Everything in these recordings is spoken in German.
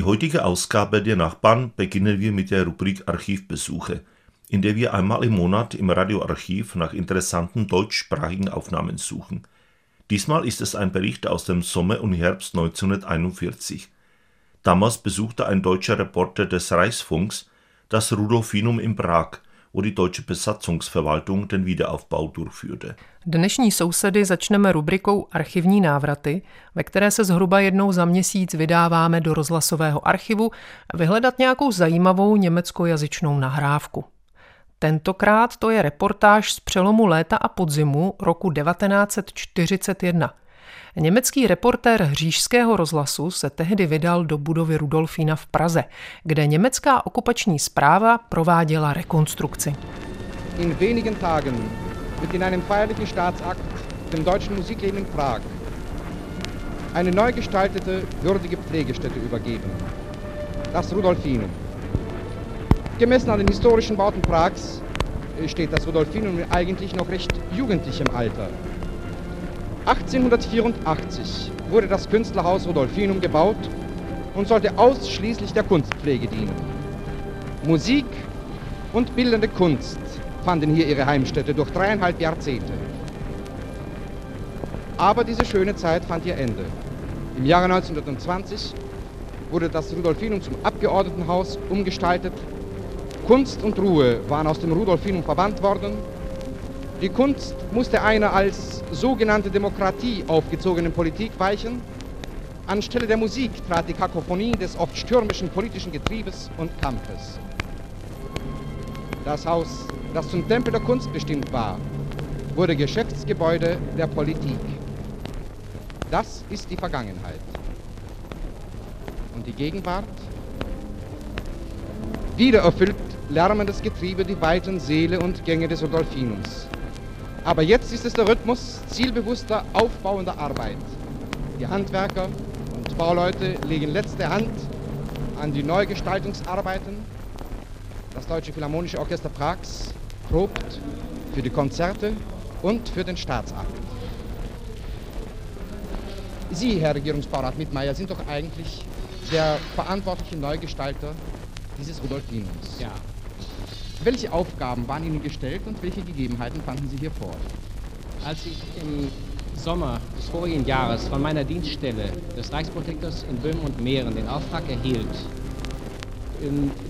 Die heutige Ausgabe der Nachbarn beginnen wir mit der Rubrik Archivbesuche, in der wir einmal im Monat im Radioarchiv nach interessanten deutschsprachigen Aufnahmen suchen. Diesmal ist es ein Bericht aus dem Sommer und Herbst 1941. Damals besuchte ein deutscher Reporter des Reichsfunks das Rudolfinum in Prag, wo die deutsche Besatzungsverwaltung den Wiederaufbau durchführte. Dnešní sousedy začneme rubrikou Archivní návraty, ve které se zhruba jednou za měsíc vydáváme do rozhlasového archivu vyhledat nějakou zajímavou německojazyčnou nahrávku. Tentokrát to je reportáž z přelomu léta a podzimu roku 1941. Německý reportér Hřížského rozhlasu se tehdy vydal do budovy Rudolfína v Praze, kde německá okupační zpráva prováděla rekonstrukci. In wenigen Tagen wird in einem feierlichen Staatsakt dem deutschen Musikleben in Prag eine neu gestaltete, würdige Pflegestätte übergeben. Das Rudolfinum. Gemessen an den historischen Bauten Prags steht das Rudolfinum eigentlich noch recht jugendlich im Alter. 1884 wurde das Künstlerhaus Rudolfinum gebaut und sollte ausschließlich der Kunstpflege dienen. Musik und bildende Kunst fanden hier ihre Heimstätte durch dreieinhalb Jahrzehnte. Aber diese schöne Zeit fand ihr Ende. Im Jahre 1920 wurde das Rudolfinum zum Abgeordnetenhaus umgestaltet. Kunst und Ruhe waren aus dem Rudolfinum verbannt worden. Die Kunst musste einer als sogenannte Demokratie aufgezogenen Politik weichen. Anstelle der Musik trat die Kakophonie des oft stürmischen politischen Getriebes und Kampfes. Das Haus, das zum Tempel der Kunst bestimmt war, wurde Geschäftsgebäude der Politik. Das ist die Vergangenheit. Und die Gegenwart? Wieder erfüllt lärmendes Getriebe die weiten Seele und Gänge des Rudolfinums. Aber jetzt ist es der Rhythmus zielbewusster, aufbauender Arbeit. Die Handwerker und Bauleute legen letzte Hand an die Neugestaltungsarbeiten. Das Deutsche Philharmonische Orchester Prags probt für die Konzerte und für den Staatsakt. Sie, Herr Regierungsbaurat Mittmeier, sind doch eigentlich der verantwortliche Neugestalter dieses Rudolfinums. Ja. Welche Aufgaben waren Ihnen gestellt und welche Gegebenheiten fanden Sie hier vor? Als ich im Sommer des vorigen Jahres von meiner Dienststelle des Reichsprotektors in Böhmen und Mähren den Auftrag erhielt,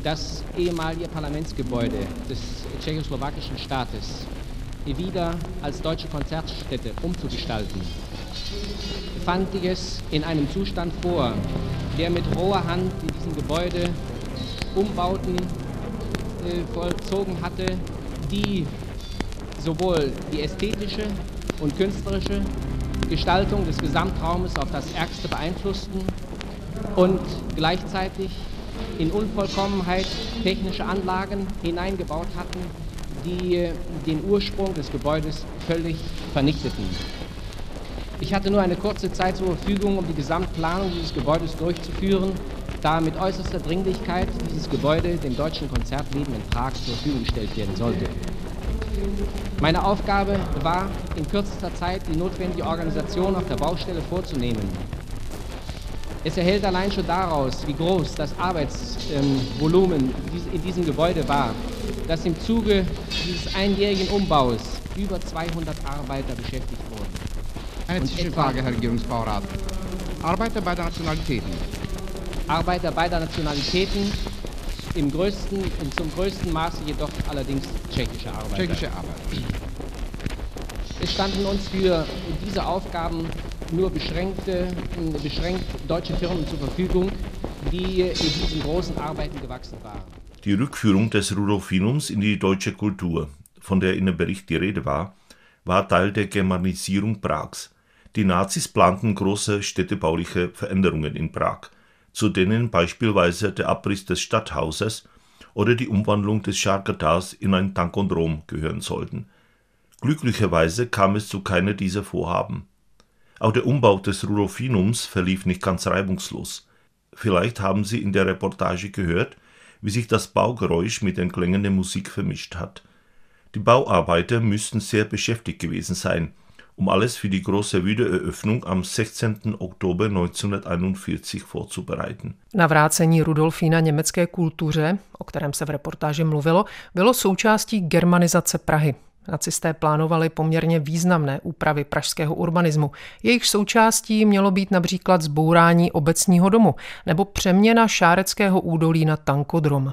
das ehemalige Parlamentsgebäude des tschechoslowakischen Staates wieder als deutsche Konzertstätte umzugestalten, fand ich es in einem Zustand vor, der mit roher Hand in diesem Gebäude Umbauten vollzogen hatte, die sowohl die ästhetische und künstlerische Gestaltung des Gesamtraumes auf das Ärgste beeinflussten und gleichzeitig in Unvollkommenheit technische Anlagen hineingebaut hatten, die äh, den Ursprung des Gebäudes völlig vernichteten. Ich hatte nur eine kurze Zeit zur Verfügung, um die Gesamtplanung dieses Gebäudes durchzuführen, da mit äußerster Dringlichkeit dieses Gebäude dem deutschen Konzertleben in Prag zur Verfügung gestellt werden sollte. Meine Aufgabe war, in kürzester Zeit die notwendige Organisation auf der Baustelle vorzunehmen. Es erhält allein schon daraus, wie groß das Arbeitsvolumen in diesem Gebäude war, dass im Zuge dieses einjährigen Umbaus über 200 Arbeiter beschäftigt wurden. Eine Zwischenfrage, Herr Regierungsbaurat. Arbeiter beider Nationalitäten. Arbeiter beider Nationalitäten, im größten, zum größten Maße jedoch allerdings tschechische Arbeiter. Tschechische Arbeiter. Es standen uns für diese Aufgaben nur beschränkte, beschränkt deutsche Firmen zur Verfügung, die in diesen großen Arbeiten gewachsen waren. Die Rückführung des Rudolfinums in die deutsche Kultur. von der in dem Bericht die Rede war, war Teil der Germanisierung Prags. Die Nazis planten große städtebauliche Veränderungen in Prag, zu denen beispielsweise der Abriss des Stadthauses oder die Umwandlung des Schargatars in ein Tankondrom gehören sollten. Glücklicherweise kam es zu keiner dieser Vorhaben. Auch der Umbau des Rudolfinums verlief nicht ganz reibungslos. Vielleicht haben Sie in der Reportage gehört, wie sich das Baugeräusch mit den Klängen der Musik vermischt hat. Die Bauarbeiter müssten sehr beschäftigt gewesen sein, um alles für die große Wiedereröffnung am 16. Oktober 1941 vorzubereiten. Navrácení Rudolfína německé kultuře, o kterém se v reportáži mluvilo, bylo součástí germanizace Prahy. Nacisté plánovali poměrně významné úpravy pražského urbanismu. Jejich součástí mělo být například zbourání obecního domu nebo přeměna Šáreckého údolí na tankodrom.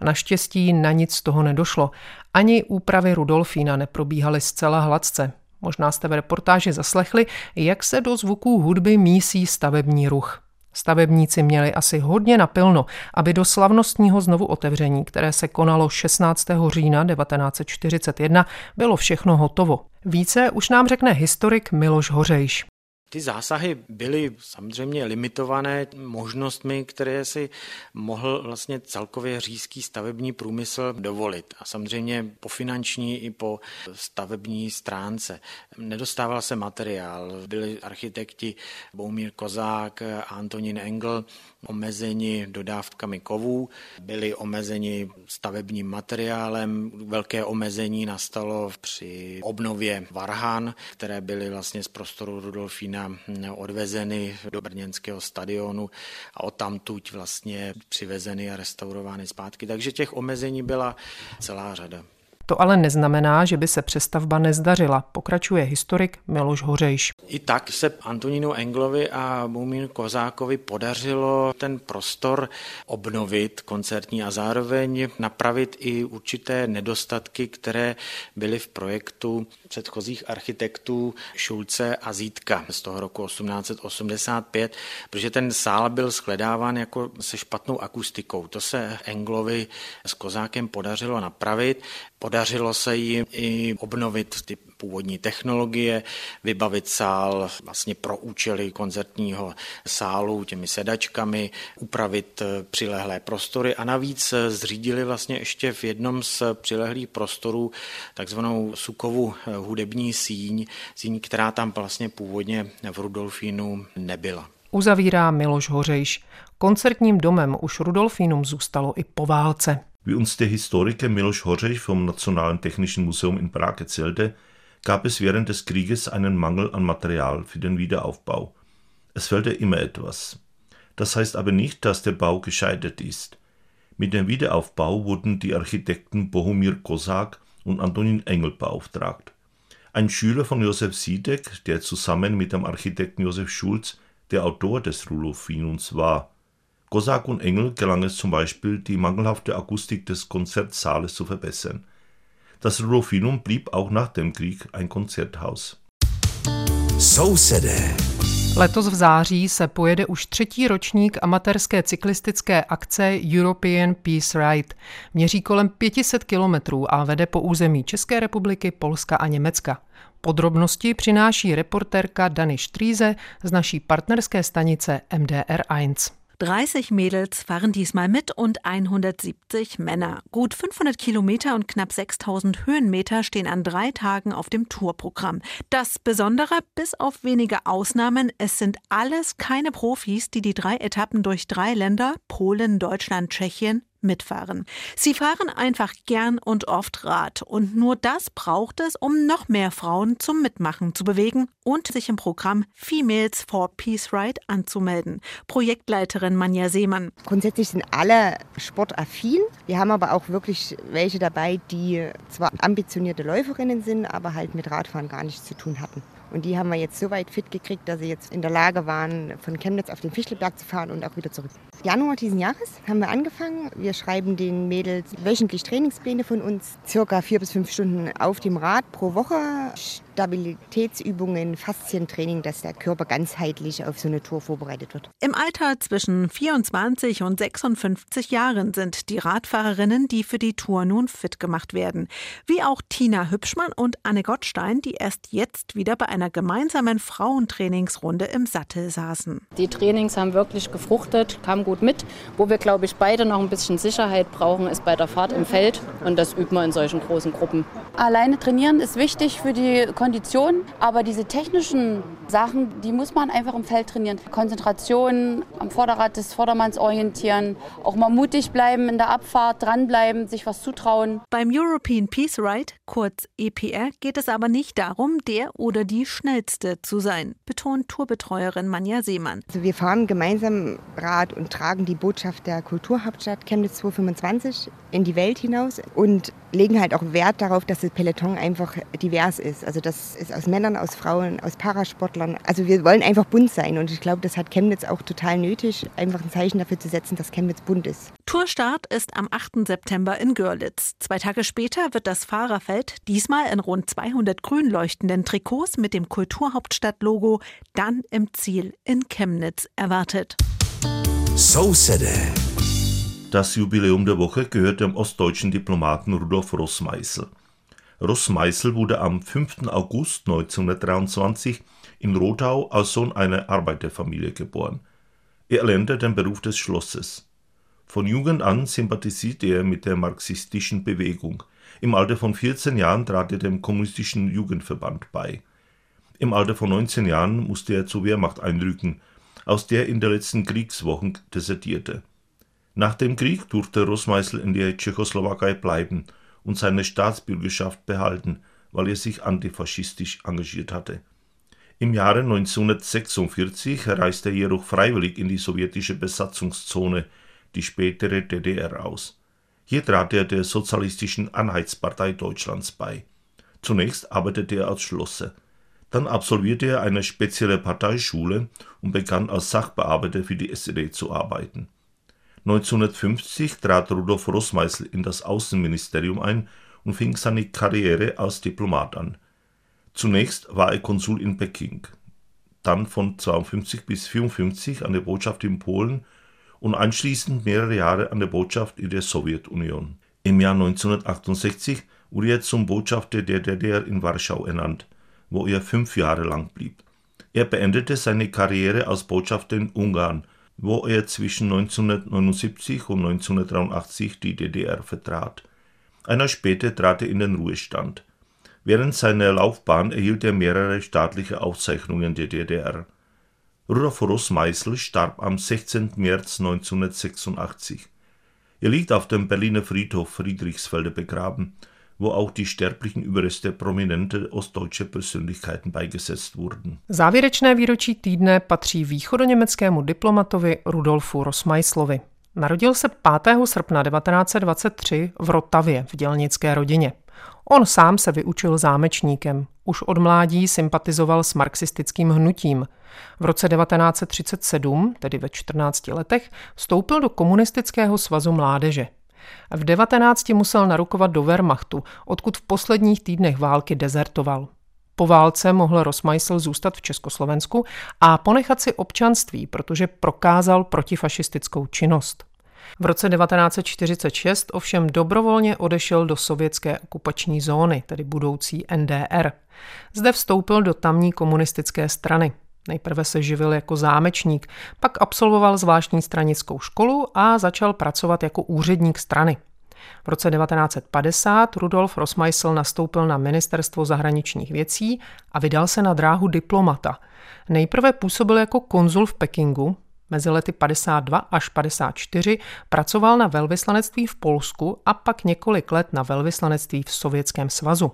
Naštěstí na nic z toho nedošlo. Ani úpravy Rudolfína neprobíhaly zcela hladce. Možná jste v reportáži zaslechli, jak se do zvuků hudby mísí stavební ruch. Stavebníci měli asi hodně napilno, aby do slavnostního znovu otevření, které se konalo 16. října 1941, bylo všechno hotovo. Více už nám řekne historik Miloš Hořejš. Ty zásahy byly samozřejmě limitované možnostmi, které si mohl vlastně celkově řízký stavební průmysl dovolit. A samozřejmě po finanční i po stavební stránce. Nedostával se materiál. Byli architekti Boumír Kozák a Antonín Engel omezeni dodávkami kovů, byli omezeni stavebním materiálem. Velké omezení nastalo při obnově Varhan, které byly vlastně z prostoru Rudolfína odvezeny do brněnského stadionu a odtamtud vlastně přivezeny a restaurovány zpátky. Takže těch omezení byla celá řada. To ale neznamená, že by se přestavba nezdařila, pokračuje historik Miloš Hořejš. I tak se Antonínu Englovi a Mumínu Kozákovi podařilo ten prostor obnovit koncertní a zároveň napravit i určité nedostatky, které byly v projektu předchozích architektů Šulce a Zítka z toho roku 1885, protože ten sál byl skledáván jako se špatnou akustikou. To se Englovi s Kozákem podařilo napravit. Podařilo se jim i obnovit ty původní technologie, vybavit sál vlastně pro účely koncertního sálu těmi sedačkami, upravit přilehlé prostory a navíc zřídili vlastně ještě v jednom z přilehlých prostorů takzvanou Sukovu hudební síň, síň, která tam vlastně původně v Rudolfínu nebyla. Uzavírá Miloš Hořejš. Koncertním domem už Rudolfínum zůstalo i po válce. Wie uns der Historiker Miloš Hořej vom Nationalen Technischen Museum in Prag erzählte, gab es während des Krieges einen Mangel an Material für den Wiederaufbau. Es fehlte immer etwas. Das heißt aber nicht, dass der Bau gescheitert ist. Mit dem Wiederaufbau wurden die Architekten Bohumir Kosak und Antonin Engel beauftragt. Ein Schüler von Josef Siedek, der zusammen mit dem Architekten Josef Schulz der Autor des Rudolfinums war, Gosak und Engel gelang es zum Beispiel, die mangelhafte Akustik des Konzertsaales zu verbessern. Das Rudolfinum blieb auch nach dem Krieg ein Konzerthaus. Sousede. Letos v září se pojede už třetí ročník amatérské cyklistické akce European Peace Ride. Měří kolem 500 kilometrů a vede po území České republiky, Polska a Německa. Podrobnosti přináší reportérka Dany Štríze z naší partnerské stanice MDR1. 30 Mädels fahren diesmal mit und 170 Männer. Gut 500 Kilometer und knapp 6000 Höhenmeter stehen an drei Tagen auf dem Tourprogramm. Das Besondere, bis auf wenige Ausnahmen, es sind alles keine Profis, die die drei Etappen durch drei Länder, Polen, Deutschland, Tschechien, mitfahren. Sie fahren einfach gern und oft Rad. Und nur das braucht es, um noch mehr Frauen zum Mitmachen zu bewegen und sich im Programm Females for Peace Ride anzumelden. Projektleiterin Manja Seemann. Grundsätzlich sind alle sportaffin. Wir haben aber auch wirklich welche dabei, die zwar ambitionierte Läuferinnen sind, aber halt mit Radfahren gar nichts zu tun hatten. Und die haben wir jetzt so weit fit gekriegt, dass sie jetzt in der Lage waren, von Chemnitz auf den Fichtelberg zu fahren und auch wieder zurück. Januar diesen Jahres haben wir angefangen. Wir schreiben den Mädels wöchentlich Trainingspläne von uns, circa vier bis fünf Stunden auf dem Rad pro Woche Stabilitätsübungen, Faszientraining, dass der Körper ganzheitlich auf so eine Tour vorbereitet wird. Im Alter zwischen 24 und 56 Jahren sind die Radfahrerinnen, die für die Tour nun fit gemacht werden. Wie auch Tina Hübschmann und Anne Gottstein, die erst jetzt wieder bei einer gemeinsamen Frauentrainingsrunde im Sattel saßen. Die Trainings haben wirklich gefruchtet, kamen gut mit. Wo wir, glaube ich, beide noch ein bisschen Sicherheit brauchen, ist bei der Fahrt im Feld. Und das üben wir in solchen großen Gruppen. Alleine trainieren ist wichtig für die Kondition, aber diese technischen Sachen, die muss man einfach im Feld trainieren. Konzentration, am Vorderrad des Vordermanns orientieren, auch mal mutig bleiben in der Abfahrt, dranbleiben, sich was zutrauen. Beim European Peace Ride, kurz EPR, geht es aber nicht darum, der oder die Schnellste zu sein, betont Tourbetreuerin Manja Seemann. Also wir fahren gemeinsam Rad und tragen die Botschaft der Kulturhauptstadt Chemnitz 225 in die Welt hinaus und legen halt auch Wert darauf, dass das Peloton einfach divers ist. Also das ist aus Männern, aus Frauen, aus Parasportlern. Also wir wollen einfach bunt sein und ich glaube, das hat Chemnitz auch total nötig, einfach ein Zeichen dafür zu setzen, dass Chemnitz bunt ist. Tourstart ist am 8. September in Görlitz. Zwei Tage später wird das Fahrerfeld, diesmal in rund 200 grün leuchtenden Trikots mit dem Kulturhauptstadt-Logo, dann im Ziel in Chemnitz erwartet. So City. Das Jubiläum der Woche gehört dem ostdeutschen Diplomaten Rudolf Rossmeißel. Rossmeißel wurde am 5. August 1923 in Rothau als Sohn einer Arbeiterfamilie geboren. Er erlernte den Beruf des Schlosses. Von Jugend an sympathisierte er mit der marxistischen Bewegung. Im Alter von 14 Jahren trat er dem kommunistischen Jugendverband bei. Im Alter von 19 Jahren musste er zur Wehrmacht einrücken, aus der in den letzten Kriegswochen desertierte. Nach dem Krieg durfte Rossmeißel in der Tschechoslowakei bleiben und seine Staatsbürgerschaft behalten, weil er sich antifaschistisch engagiert hatte. Im Jahre 1946 reiste er jedoch freiwillig in die sowjetische Besatzungszone, die spätere DDR aus. Hier trat er der Sozialistischen Einheitspartei Deutschlands bei. Zunächst arbeitete er als Schlosser. Dann absolvierte er eine spezielle Parteischule und begann als Sachbearbeiter für die SED zu arbeiten 1950 trat Rudolf Rossmeißel in das Außenministerium ein und fing seine Karriere als Diplomat an. Zunächst war er Konsul in Peking, dann von 52 bis 54 an der Botschaft in Polen und anschließend mehrere Jahre an der Botschaft in der Sowjetunion. Im Jahr 1968 wurde er zum Botschafter der DDR in Warschau ernannt, wo er fünf Jahre lang blieb. Er beendete seine Karriere als Botschafter in Ungarn wo er zwischen 1979 und 1983 die DDR vertrat. Ein Jahr später trat er in den Ruhestand. Während seiner Laufbahn erhielt er mehrere staatliche Auszeichnungen der DDR. Rudolf Ross-Meißel starb am 16. März 1986. Er liegt auf dem Berliner Friedhof Friedrichsfelde begraben wo auch die sterblichen Überreste prominente ostdeutsche Persönlichkeiten beigesetzt wurden. Závěrečné výročí týdne patří východoněmeckému diplomatovi Rudolfu Rosmeislovi. Narodil se 5. srpna 1923 v Rotavě v dělnické rodině. On sám se vyučil zámečníkem. Už od mládí sympatizoval s marxistickým hnutím. V roce 1937, tedy ve 14 letech, vstoupil do komunistického svazu mládeže. V 19 musel narukovat do Wehrmachtu, odkud v posledních týdnech války dezertoval. Po válce mohl Rosmeisel zůstat v Československu a ponechat si občanství, protože prokázal protifašistickou činnost. V roce 1946 ovšem dobrovolně odešel do sovětské okupační zóny, tedy budoucí NDR. Zde vstoupil do tamní komunistické strany. Nejprve se živil jako zámečník, pak absolvoval zvláštní stranickou školu a začal pracovat jako úředník strany. V roce 1950 Rudolf Rosmeisel nastoupil na ministerstvo zahraničních věcí a vydal se na dráhu diplomata. Nejprve působil jako konzul v Pekingu, mezi lety 52 až 54 pracoval na velvyslanectví v Polsku a pak několik let na velvyslanectví v Sovětském svazu.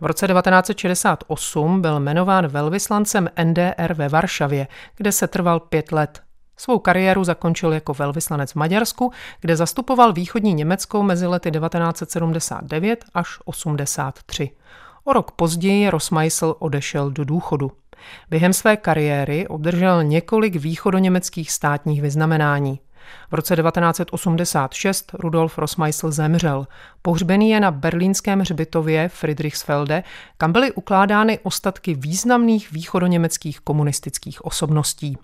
V roce 1968 byl jmenován velvyslancem NDR ve Varšavě, kde se trval pět let. Svou kariéru zakončil jako velvyslanec v Maďarsku, kde zastupoval východní Německo mezi lety 1979 až 83. O rok později Rosmeisel odešel do důchodu. Během své kariéry obdržel několik východoněmeckých státních vyznamenání. V roce 1986 Rudolf Rossmeisl zemřel. Pohřbený je na berlínském hřbitově Friedrichsfelde, kam byly ukládány ostatky významných východoněmeckých komunistických osobností.